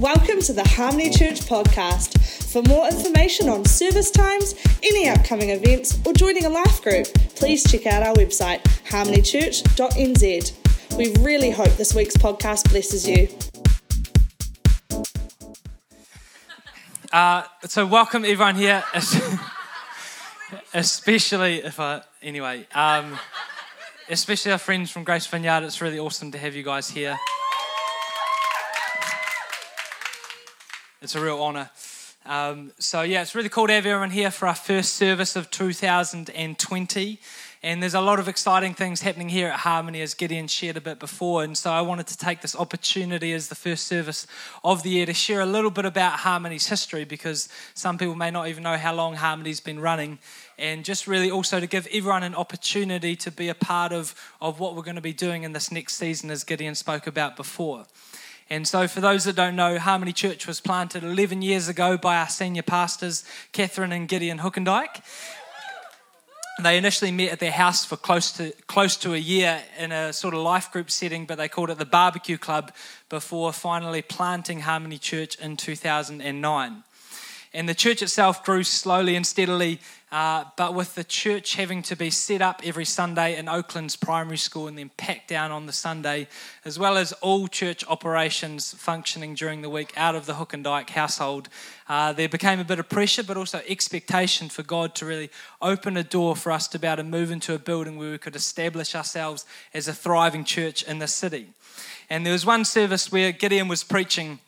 Welcome to the Harmony Church podcast. For more information on service times, any upcoming events, or joining a life group, please check out our website, harmonychurch.nz. We really hope this week's podcast blesses you. Uh, so, welcome everyone here, especially if I, anyway, um, especially our friends from Grace Vineyard. It's really awesome to have you guys here. It's a real honour. Um, so, yeah, it's really cool to have everyone here for our first service of 2020. And there's a lot of exciting things happening here at Harmony, as Gideon shared a bit before. And so I wanted to take this opportunity as the first service of the year to share a little bit about Harmony's history because some people may not even know how long Harmony's been running. And just really also to give everyone an opportunity to be a part of, of what we're going to be doing in this next season, as Gideon spoke about before. And so, for those that don't know, Harmony Church was planted 11 years ago by our senior pastors, Catherine and Gideon Hookendike. They initially met at their house for close to, close to a year in a sort of life group setting, but they called it the Barbecue Club before finally planting Harmony Church in 2009. And the church itself grew slowly and steadily uh, but with the church having to be set up every Sunday in Oaklands primary school and then packed down on the Sunday, as well as all church operations functioning during the week out of the Hook and Dyke household, uh, there became a bit of pressure, but also expectation for God to really open a door for us to be able to move into a building where we could establish ourselves as a thriving church in the city. And there was one service where Gideon was preaching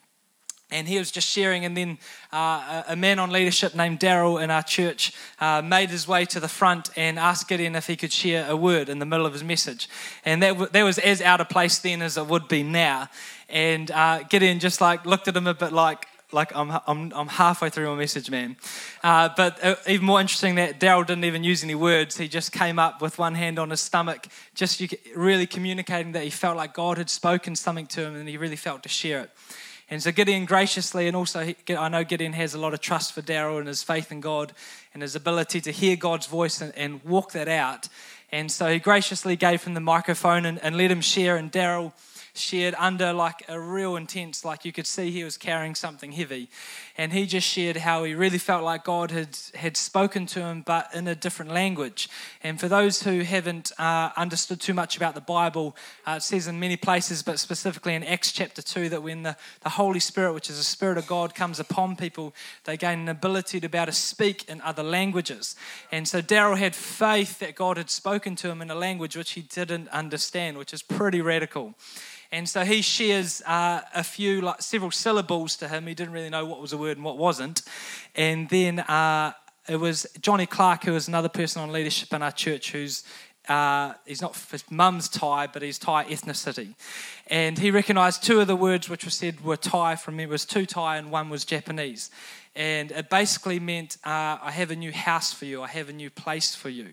and he was just sharing, and then uh, a man on leadership named Daryl in our church uh, made his way to the front and asked Gideon if he could share a word in the middle of his message. And that, that was as out of place then as it would be now. And uh, Gideon just like looked at him a bit like, like I'm, I'm, I'm halfway through my message, man. Uh, but uh, even more interesting that Daryl didn't even use any words. He just came up with one hand on his stomach, just really communicating that he felt like God had spoken something to him and he really felt to share it. And so Gideon graciously, and also I know Gideon has a lot of trust for Daryl and his faith in God and his ability to hear God's voice and, and, walk that out. And so he graciously gave him the microphone and, and let him share. And Daryl shared under like a real intense, like you could see he was carrying something heavy. And he just shared how he really felt like God had, had spoken to him, but in a different language. And for those who haven't uh, understood too much about the Bible, uh, it says in many places, but specifically in Acts chapter 2, that when the, the Holy Spirit, which is the Spirit of God, comes upon people, they gain an ability to be able to speak in other languages. And so Daryl had faith that God had spoken to him in a language which he didn't understand, which is pretty radical. And so he shares uh, a few, like several syllables to him. He didn't really know what was a word and what wasn't. And then uh, it was Johnny Clark, who is another person on leadership in our church, who's uh, he's not his mum's Thai, but he's Thai ethnicity. And he recognised two of the words which were said were Thai from me. It was two Thai and one was Japanese. And it basically meant, uh, I have a new house for you, I have a new place for you.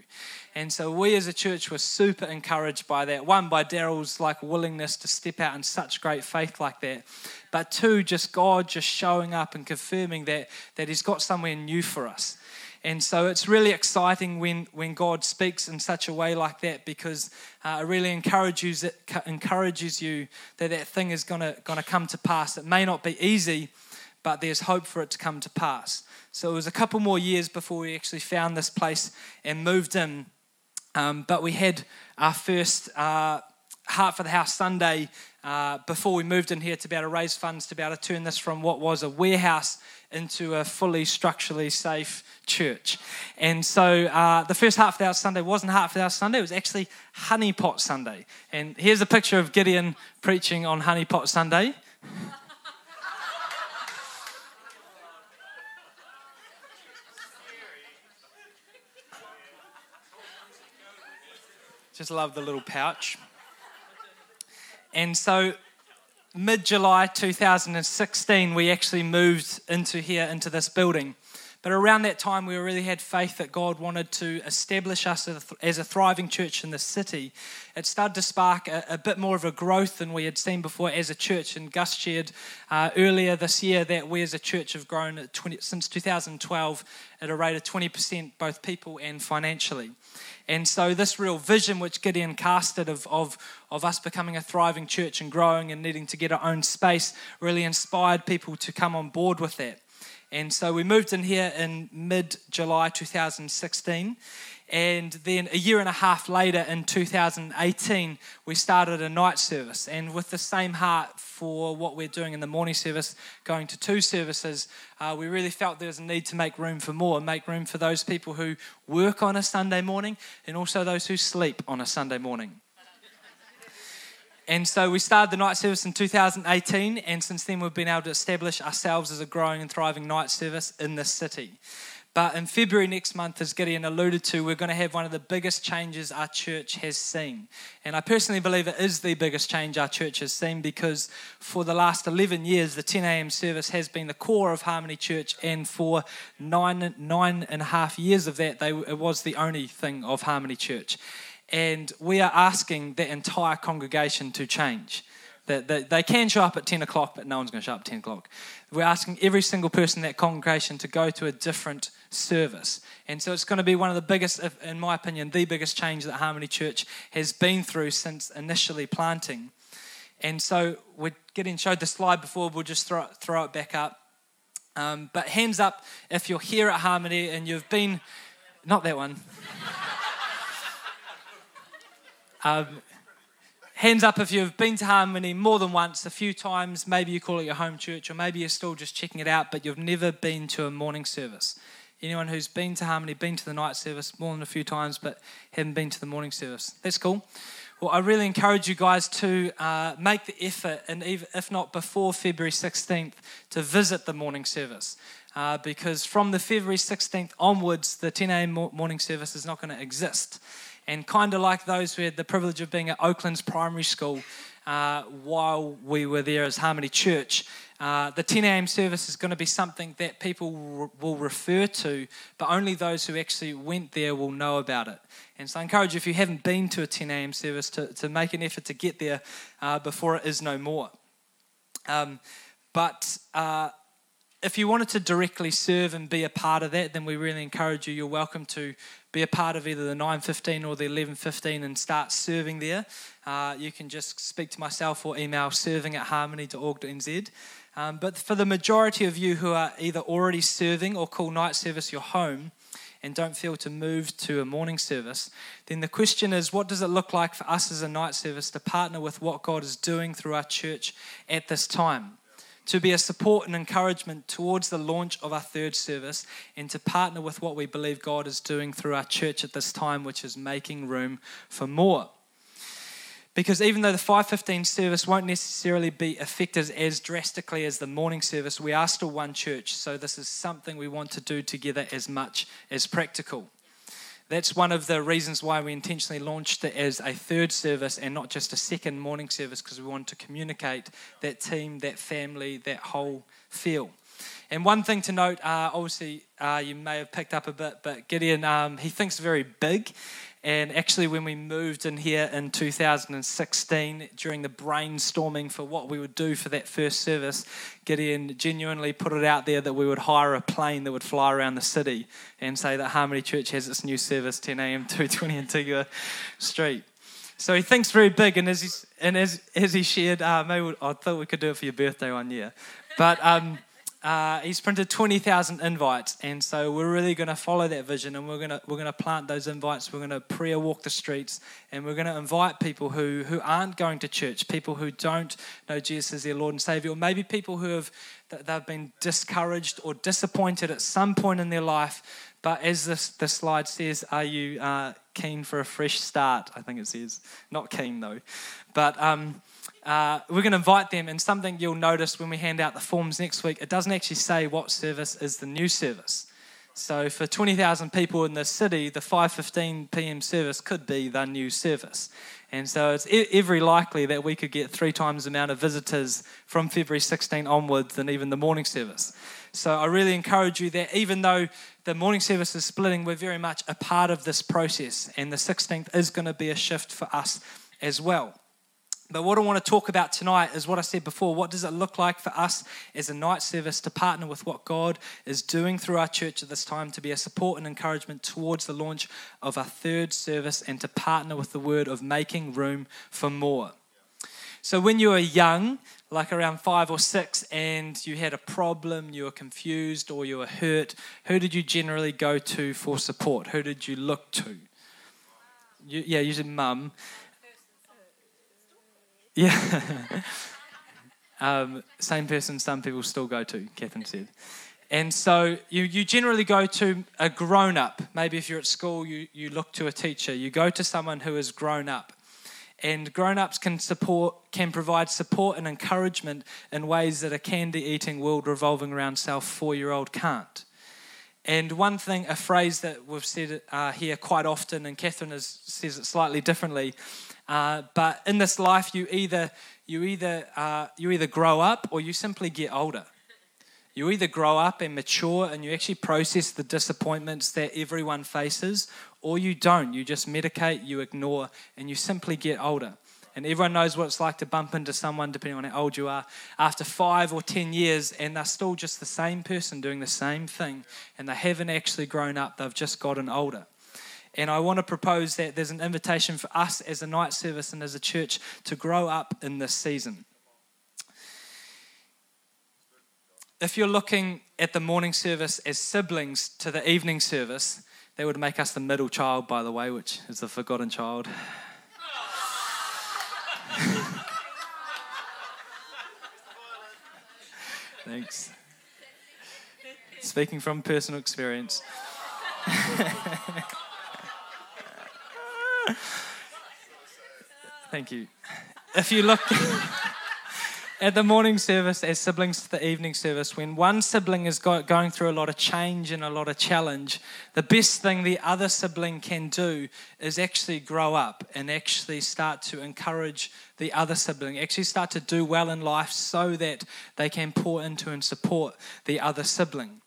And so we as a church were super encouraged by that. One, by Daryl's like willingness to step out in such great faith like that. But two, just God just showing up and confirming that, that He's got somewhere new for us. And so it's really exciting when, when God speaks in such a way like that because uh, it really encourages, it encourages you that that thing is going to come to pass. It may not be easy, but there's hope for it to come to pass. So it was a couple more years before we actually found this place and moved in. Um, but we had our first uh, Heart for the House Sunday uh, before we moved in here to be able to raise funds to be able to turn this from what was a warehouse into a fully structurally safe church. And so uh, the first Heart for the House Sunday wasn't Heart for the House Sunday, it was actually Honeypot Sunday. And here's a picture of Gideon preaching on Honeypot Sunday. Just love the little pouch. And so, mid July 2016, we actually moved into here, into this building. But around that time, we really had faith that God wanted to establish us as a thriving church in the city. It started to spark a, a bit more of a growth than we had seen before as a church. And Gus shared uh, earlier this year that we as a church have grown 20, since 2012 at a rate of 20%, both people and financially. And so, this real vision which Gideon casted of, of, of us becoming a thriving church and growing and needing to get our own space really inspired people to come on board with that. And so we moved in here in mid July 2016. And then a year and a half later, in 2018, we started a night service. And with the same heart for what we're doing in the morning service, going to two services, uh, we really felt there was a need to make room for more, make room for those people who work on a Sunday morning and also those who sleep on a Sunday morning. And so we started the night service in 2018, and since then we've been able to establish ourselves as a growing and thriving night service in this city. But in February next month, as Gideon alluded to, we're going to have one of the biggest changes our church has seen. And I personally believe it is the biggest change our church has seen because for the last 11 years, the 10 a.m. service has been the core of Harmony Church. And for nine, nine and a half years of that, they, it was the only thing of Harmony Church. And we are asking the entire congregation to change. That, they can show up at 10 o'clock, but no one's going to show up at 10 o'clock. We're asking every single person in that congregation to go to a different service. And so it's going to be one of the biggest, in my opinion, the biggest change that Harmony Church has been through since initially planting. And so we're getting showed the slide before, we'll just throw, throw it back up. Um, but hands up if you're here at Harmony and you've been, not that one. Um, hands up if you've been to Harmony more than once, a few times. Maybe you call it your home church, or maybe you're still just checking it out, but you've never been to a morning service. Anyone who's been to Harmony, been to the night service more than a few times, but haven't been to the morning service. That's cool. Well, I really encourage you guys to uh, make the effort, and if not before February 16th, to visit the morning service. Uh, because from the February 16th onwards, the 10 a.m. morning service is not going to exist. And kind of like those who had the privilege of being at Oaklands Primary School uh, while we were there as Harmony Church, uh, the 10 a.m. service is going to be something that people will refer to, but only those who actually went there will know about it. And so I encourage you, if you haven't been to a 10 a.m. service, to, to make an effort to get there uh, before it is no more. Um, but uh, if you wanted to directly serve and be a part of that, then we really encourage you. You're welcome to be a part of either the 9.15 or the 11.15 and start serving there. Uh, you can just speak to myself or email serving at harmony.org.nz. Um, but for the majority of you who are either already serving or call night service your home and don't feel to move to a morning service, then the question is what does it look like for us as a night service to partner with what God is doing through our church at this time? To be a support and encouragement towards the launch of our third service and to partner with what we believe God is doing through our church at this time, which is making room for more. Because even though the 515 service won't necessarily be affected as drastically as the morning service, we are still one church. So this is something we want to do together as much as practical. That's one of the reasons why we intentionally launched it as a third service and not just a second morning service, because we want to communicate that team, that family, that whole feel. And one thing to note, uh, obviously, uh, you may have picked up a bit, but Gideon, um, he thinks very big. And actually, when we moved in here in 2016, during the brainstorming for what we would do for that first service, Gideon genuinely put it out there that we would hire a plane that would fly around the city and say that Harmony Church has its new service, 10 a.m., 220 Antigua Street. So he thinks very big, and as, he's, and as, as he shared, uh, maybe I thought we could do it for your birthday one year. But um, uh, he's printed 20,000 invites, and so we're really going to follow that vision, and we're going to we're to plant those invites. We're going to prayer walk the streets, and we're going to invite people who who aren't going to church, people who don't know Jesus as their Lord and Savior, or maybe people who have they've been discouraged or disappointed at some point in their life. But as this the slide says, are you uh, keen for a fresh start? I think it says not keen though, but. Um, uh, we're going to invite them, and something you'll notice when we hand out the forms next week, it doesn't actually say what service is the new service. So for 20,000 people in the city, the 5:15 p.m. service could be the new service. And so it's every likely that we could get three times the amount of visitors from February 16 onwards than even the morning service. So I really encourage you that even though the morning service is splitting, we're very much a part of this process. And the 16th is going to be a shift for us as well. But what I want to talk about tonight is what I said before. What does it look like for us as a night service to partner with what God is doing through our church at this time to be a support and encouragement towards the launch of our third service and to partner with the word of making room for more? So, when you were young, like around five or six, and you had a problem, you were confused, or you were hurt, who did you generally go to for support? Who did you look to? You, yeah, usually mum. Yeah. um, same person some people still go to, Catherine said. And so you, you generally go to a grown up. Maybe if you're at school, you, you look to a teacher. You go to someone who is grown up. And grown ups can support can provide support and encouragement in ways that a candy eating world revolving around self four year old can't. And one thing, a phrase that we've said uh, here quite often, and Catherine is, says it slightly differently, uh, but in this life, you either you either uh, you either grow up or you simply get older. You either grow up and mature and you actually process the disappointments that everyone faces, or you don't. You just medicate, you ignore, and you simply get older. And everyone knows what it's like to bump into someone, depending on how old you are, after five or 10 years, and they're still just the same person doing the same thing, and they haven't actually grown up, they've just gotten older. And I want to propose that there's an invitation for us as a night service and as a church to grow up in this season. If you're looking at the morning service as siblings to the evening service, that would make us the middle child, by the way, which is the forgotten child. Thanks. Speaking from personal experience. Thank you. If you look at the morning service as siblings to the evening service, when one sibling is going through a lot of change and a lot of challenge, the best thing the other sibling can do is actually grow up and actually start to encourage the other sibling, actually start to do well in life so that they can pour into and support the other sibling.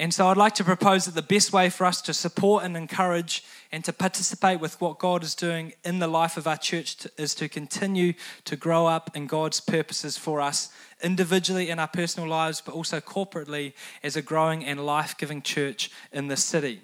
And so I'd like to propose that the best way for us to support and encourage and to participate with what God is doing in the life of our church to, is to continue to grow up in God's purposes for us individually in our personal lives, but also corporately as a growing and life giving church in the city.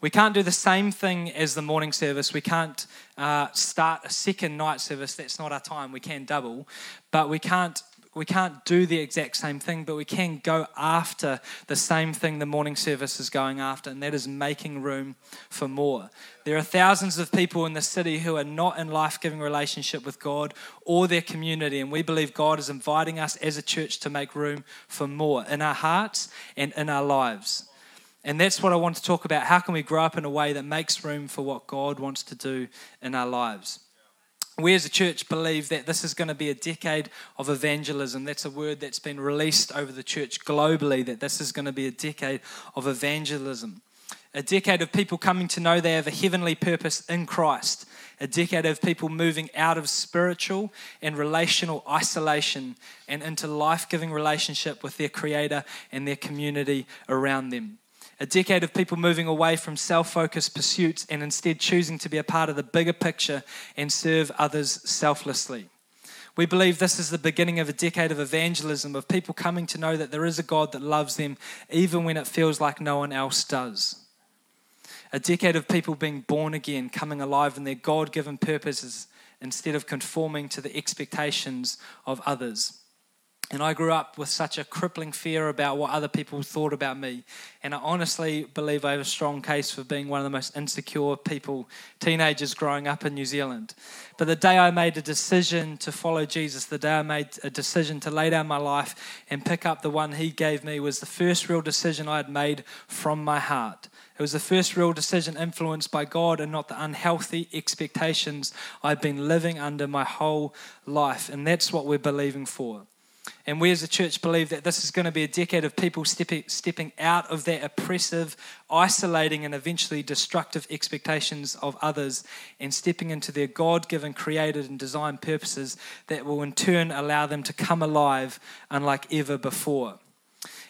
We can't do the same thing as the morning service. We can't uh, start a second night service. That's not our time. We can double, but we can't we can't do the exact same thing, but we can go after the same thing the morning service is going after, and that is making room for more. There are thousands of people in the city who are not in life giving relationship with God or their community, and we believe God is inviting us as a church to make room for more in our hearts and in our lives. And that's what I want to talk about. How can we grow up in a way that makes room for what God wants to do in our lives? We as a church believe that this is going to be a decade of evangelism. That's a word that's been released over the church globally, that this is going to be a decade of evangelism. A decade of people coming to know they have a heavenly purpose in Christ. A decade of people moving out of spiritual and relational isolation and into life giving relationship with their Creator and their community around them a decade of people moving away from self focused pursuits and instead choosing to be a part of the bigger picture and serve others selflessly. We believe this is the beginning of a decade of evangelism, of people coming to know that there is a God that loves them even when it feels like no one else does. A decade of people being born again, coming alive in their God given purposes instead of conforming to the expectations of others. And I grew up with such a crippling fear about what other people thought about me. And I honestly believe I have a strong case for being one of the most insecure people, teenagers growing up in New Zealand. But the day I made a decision to follow Jesus, the day I made a decision to lay down my life and pick up the one He gave me, was the first real decision I had made from my heart. It was the first real decision influenced by God and not the unhealthy expectations I'd been living under my whole life. And that's what we're believing for. And we as a church believe that this is going to be a decade of people stepping, stepping out of their oppressive, isolating, and eventually destructive expectations of others and stepping into their God given, created, and designed purposes that will in turn allow them to come alive unlike ever before.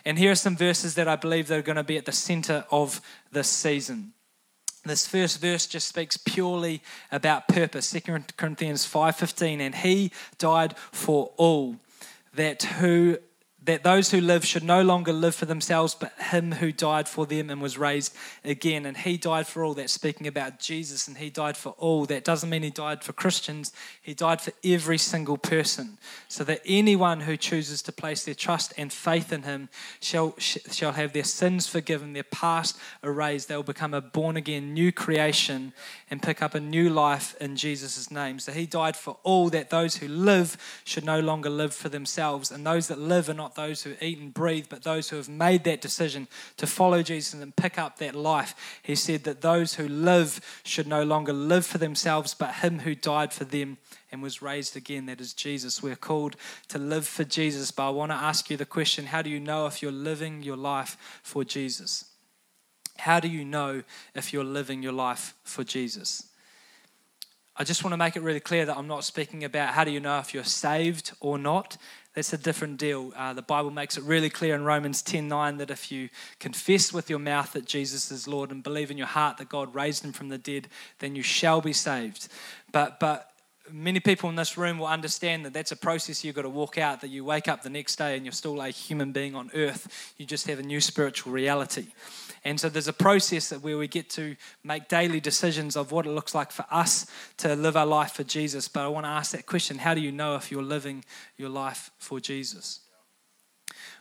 And here are some verses that I believe that are going to be at the center of this season. This first verse just speaks purely about purpose. 2 Corinthians 5:15 and he died for all that who that those who live should no longer live for themselves, but him who died for them and was raised again. And he died for all. That's speaking about Jesus, and he died for all. That doesn't mean he died for Christians, he died for every single person. So that anyone who chooses to place their trust and faith in him shall, shall have their sins forgiven, their past erased. They will become a born again new creation and pick up a new life in Jesus' name. So he died for all, that those who live should no longer live for themselves, and those that live are not those who eat and breathe, but those who have made that decision to follow Jesus and pick up that life. He said that those who live should no longer live for themselves, but Him who died for them and was raised again. That is Jesus. We're called to live for Jesus. But I want to ask you the question how do you know if you're living your life for Jesus? How do you know if you're living your life for Jesus? I just want to make it really clear that I'm not speaking about how do you know if you're saved or not. That's a different deal. Uh, the Bible makes it really clear in Romans 10 9 that if you confess with your mouth that Jesus is Lord and believe in your heart that God raised him from the dead, then you shall be saved. But, but many people in this room will understand that that's a process you've got to walk out, that you wake up the next day and you're still a human being on earth. You just have a new spiritual reality. And so there's a process where we get to make daily decisions of what it looks like for us to live our life for Jesus. But I want to ask that question how do you know if you're living your life for Jesus?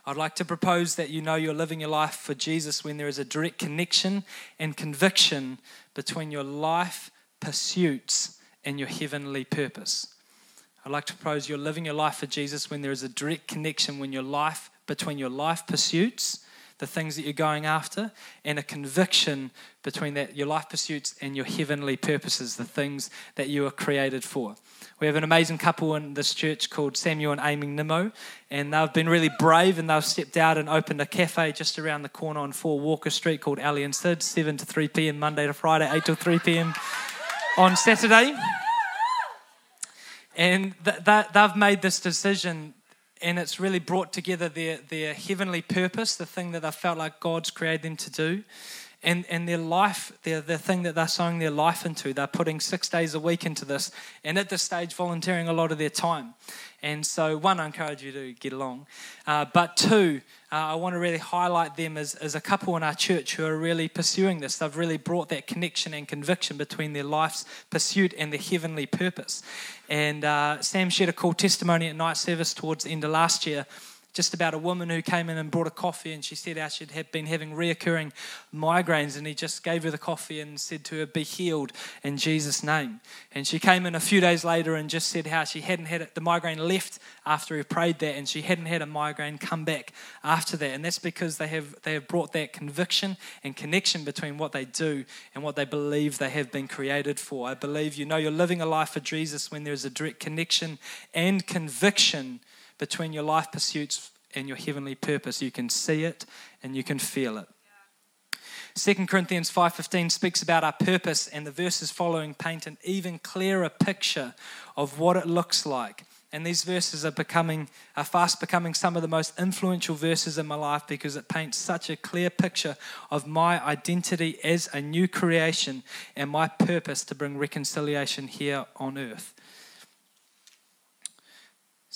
I'd like to propose that you know you're living your life for Jesus when there is a direct connection and conviction between your life pursuits and your heavenly purpose. I'd like to propose you're living your life for Jesus when there is a direct connection when your life between your life pursuits the things that you're going after, and a conviction between that your life pursuits and your heavenly purposes, the things that you are created for. We have an amazing couple in this church called Samuel and Amy Nimmo, and they've been really brave and they've stepped out and opened a cafe just around the corner on 4 Walker Street called Ali and Sid, 7 to 3 p.m. Monday to Friday, 8 to 3 p.m. on Saturday. And th- th- they've made this decision and it's really brought together their, their heavenly purpose, the thing that they felt like God's created them to do, and, and their life, their, the thing that they're sowing their life into. They're putting six days a week into this, and at this stage, volunteering a lot of their time. And so, one, I encourage you to get along. Uh, but two, uh, I want to really highlight them as, as a couple in our church who are really pursuing this. They've really brought that connection and conviction between their life's pursuit and their heavenly purpose. And uh, Sam shared a cool testimony at night service towards the end of last year just about a woman who came in and brought a coffee and she said how she'd have been having reoccurring migraines and he just gave her the coffee and said to her be healed in jesus name. And she came in a few days later and just said how she hadn't had it the migraine left after he prayed that and she hadn't had a migraine come back after that. And that's because they have they have brought that conviction and connection between what they do and what they believe they have been created for. I believe you know you're living a life for jesus when there's a direct connection and conviction between your life pursuits and your heavenly purpose. You can see it and you can feel it. 2 Corinthians 5:15 speaks about our purpose and the verses following paint an even clearer picture of what it looks like. And these verses are becoming are fast becoming some of the most influential verses in my life because it paints such a clear picture of my identity as a new creation and my purpose to bring reconciliation here on earth.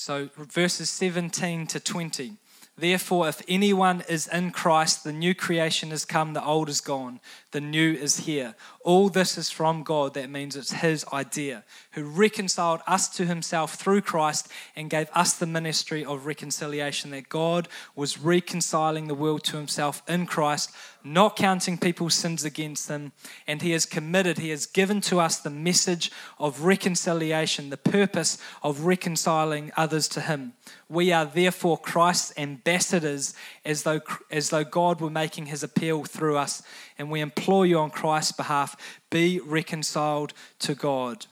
So, verses 17 to 20. Therefore, if anyone is in Christ, the new creation has come, the old is gone, the new is here. All this is from God. That means it's His idea, who reconciled us to Himself through Christ and gave us the ministry of reconciliation. That God was reconciling the world to Himself in Christ, not counting people's sins against them. And He has committed, He has given to us the message of reconciliation, the purpose of reconciling others to Him. We are therefore Christ's ambassadors as though, as though God were making his appeal through us. And we implore you on Christ's behalf be reconciled to God.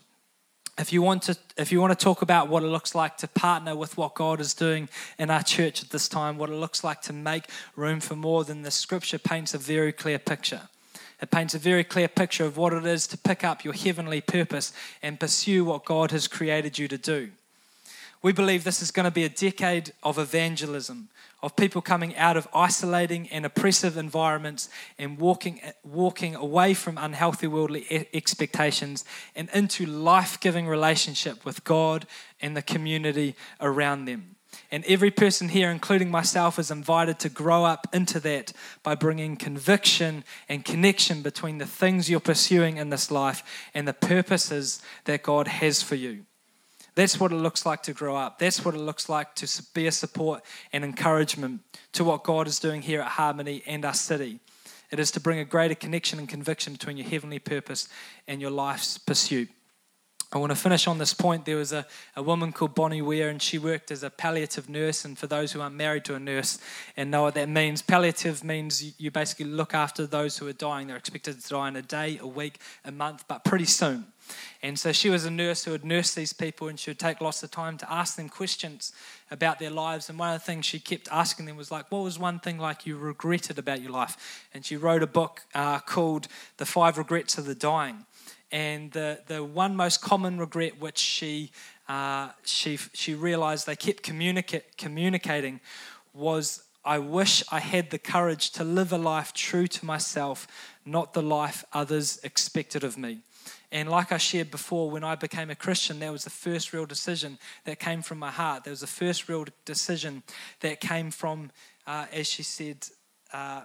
if you want to if you want to talk about what it looks like to partner with what God is doing in our church at this time, what it looks like to make room for more, then the scripture paints a very clear picture. It paints a very clear picture of what it is to pick up your heavenly purpose and pursue what God has created you to do. We believe this is going to be a decade of evangelism, of people coming out of isolating and oppressive environments and walking, walking away from unhealthy worldly expectations and into life giving relationship with God and the community around them. And every person here, including myself, is invited to grow up into that by bringing conviction and connection between the things you're pursuing in this life and the purposes that God has for you. That's what it looks like to grow up. That's what it looks like to be a support and encouragement to what God is doing here at Harmony and our city. It is to bring a greater connection and conviction between your heavenly purpose and your life's pursuit. I want to finish on this point. There was a, a woman called Bronnie Ware, and she worked as a palliative nurse. And for those who aren't married to a nurse and know what that means, palliative means you basically look after those who are dying. They're expected to die in a day, a week, a month, but pretty soon. And so she was a nurse who would nurse these people and she would take lots of time to ask them questions about their lives. And one of the things she kept asking them was like, what was one thing like you regretted about your life? And she wrote a book uh, called The Five Regrets of the Dying. And the, the one most common regret which she, uh, she, she realized they kept communicate, communicating was I wish I had the courage to live a life true to myself, not the life others expected of me. And like I shared before, when I became a Christian, that was the first real decision that came from my heart. There was the first real decision that came from, uh, as she said, uh,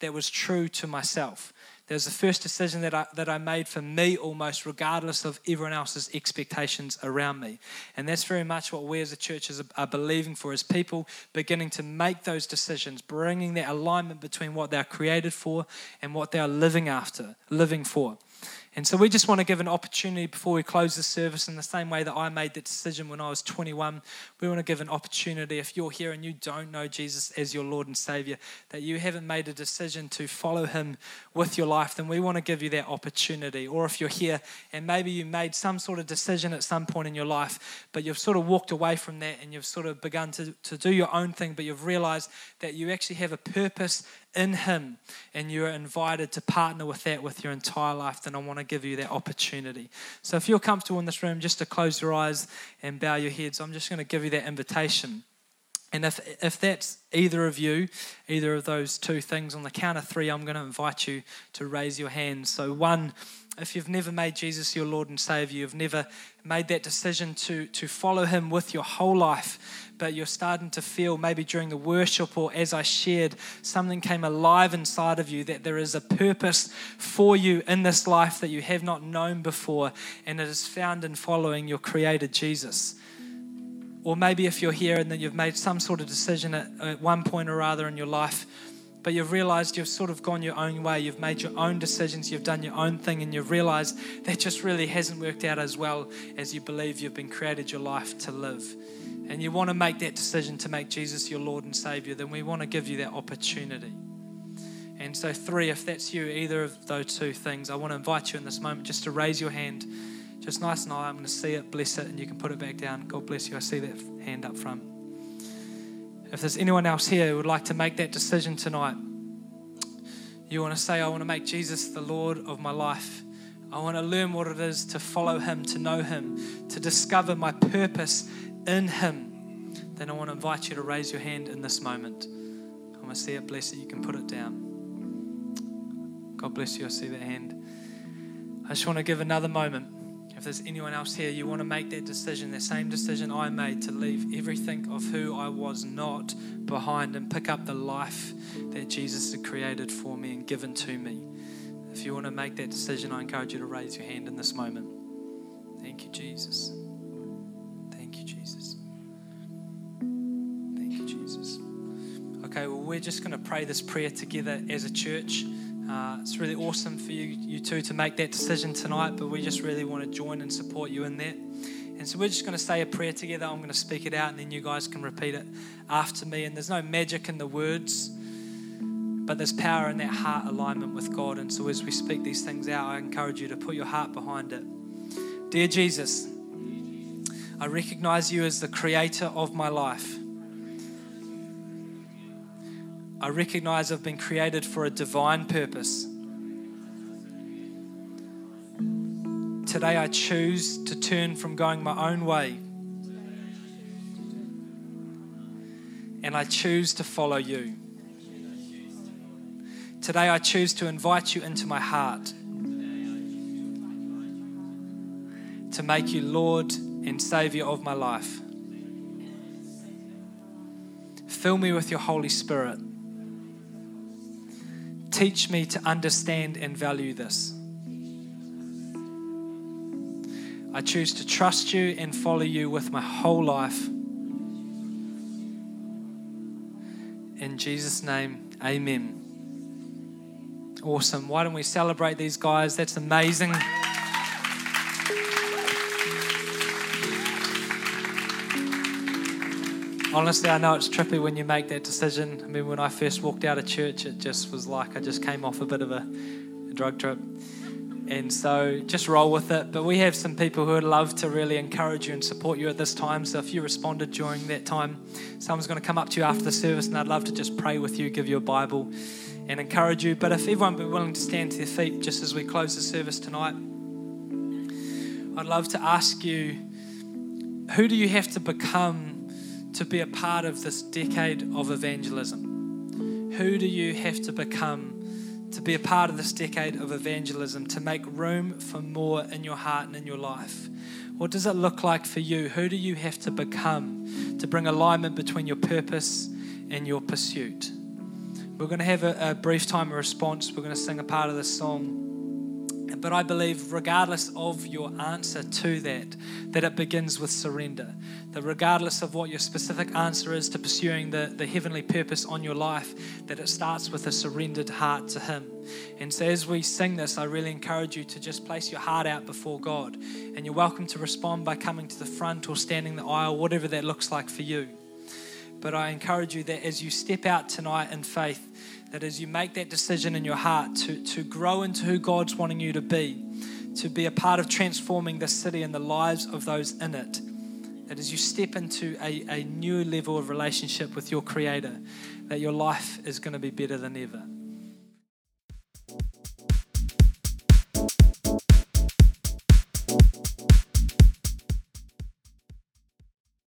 that was true to myself. There was the first decision that I, that I made for me almost, regardless of everyone else's expectations around me. And that's very much what we as a church are believing for, is people beginning to make those decisions, bringing that alignment between what they're created for and what they are living after, living for. And so we just want to give an opportunity before we close the service in the same way that I made that decision when I was 21. We want to give an opportunity if you're here and you don't know Jesus as your Lord and Savior, that you haven't made a decision to follow Him with your life, then we want to give you that opportunity. Or if you're here and maybe you made some sort of decision at some point in your life, but you've sort of walked away from that and you've sort of begun to, to do your own thing, but you've realized that you actually have a purpose in Him and you're invited to partner with that with your entire life, then I want to give you that opportunity. So if you're comfortable in this room, just to close your eyes and bow your heads, I'm just going to give you that invitation. And if, if that's either of you, either of those two things, on the count of three, I'm going to invite you to raise your hand. So, one, if you've never made Jesus your Lord and Savior, you've never made that decision to, to follow Him with your whole life, but you're starting to feel maybe during the worship or as I shared, something came alive inside of you that there is a purpose for you in this life that you have not known before, and it is found in following your Creator Jesus. Or maybe if you're here and then you've made some sort of decision at, at one point or other in your life but you've realized you've sort of gone your own way. You've made your own decisions. You've done your own thing, and you've realized that just really hasn't worked out as well as you believe you've been created your life to live. And you want to make that decision to make Jesus your Lord and Savior, then we want to give you that opportunity. And so, three, if that's you, either of those two things, I want to invite you in this moment just to raise your hand, just nice and high. I'm going to see it, bless it, and you can put it back down. God bless you. I see that hand up front. If there's anyone else here who would like to make that decision tonight, you want to say, I want to make Jesus the Lord of my life. I want to learn what it is to follow Him, to know Him, to discover my purpose in Him. Then I want to invite you to raise your hand in this moment. I'm going to see it, bless it. You can put it down. God bless you. I see that hand. I just want to give another moment if there's anyone else here, you want to make that decision, the same decision I made to leave everything of who I was not behind and pick up the life that Jesus had created for me and given to me. If you want to make that decision, I encourage you to raise your hand in this moment. Thank you, Jesus. Thank you, Jesus. Thank you, Jesus. Okay, well, we're just going to pray this prayer together as a church. Uh, it's really awesome for you, you two to make that decision tonight, but we just really want to join and support you in that. And so we're just going to say a prayer together. I'm going to speak it out, and then you guys can repeat it after me. And there's no magic in the words, but there's power in that heart alignment with God. And so as we speak these things out, I encourage you to put your heart behind it. Dear Jesus, I recognize you as the creator of my life. I recognize I've been created for a divine purpose. Today I choose to turn from going my own way and I choose to follow you. Today I choose to invite you into my heart to make you Lord and Savior of my life. Fill me with your Holy Spirit. Teach me to understand and value this. I choose to trust you and follow you with my whole life. In Jesus' name, amen. Awesome. Why don't we celebrate these guys? That's amazing. Honestly, I know it's trippy when you make that decision. I mean, when I first walked out of church, it just was like I just came off a bit of a, a drug trip. And so just roll with it. But we have some people who would love to really encourage you and support you at this time. So if you responded during that time, someone's going to come up to you after the service and I'd love to just pray with you, give you a Bible, and encourage you. But if everyone would be willing to stand to their feet just as we close the service tonight, I'd love to ask you who do you have to become to be a part of this decade of evangelism? Who do you have to become to be a part of this decade of evangelism, to make room for more in your heart and in your life? What does it look like for you? Who do you have to become to bring alignment between your purpose and your pursuit? We're going to have a, a brief time of response. We're going to sing a part of this song. But I believe, regardless of your answer to that, that it begins with surrender. That regardless of what your specific answer is to pursuing the, the heavenly purpose on your life, that it starts with a surrendered heart to Him. And so, as we sing this, I really encourage you to just place your heart out before God. And you're welcome to respond by coming to the front or standing the aisle, whatever that looks like for you. But I encourage you that as you step out tonight in faith, that as you make that decision in your heart to, to grow into who God's wanting you to be, to be a part of transforming the city and the lives of those in it, that as you step into a, a new level of relationship with your Creator, that your life is going to be better than ever.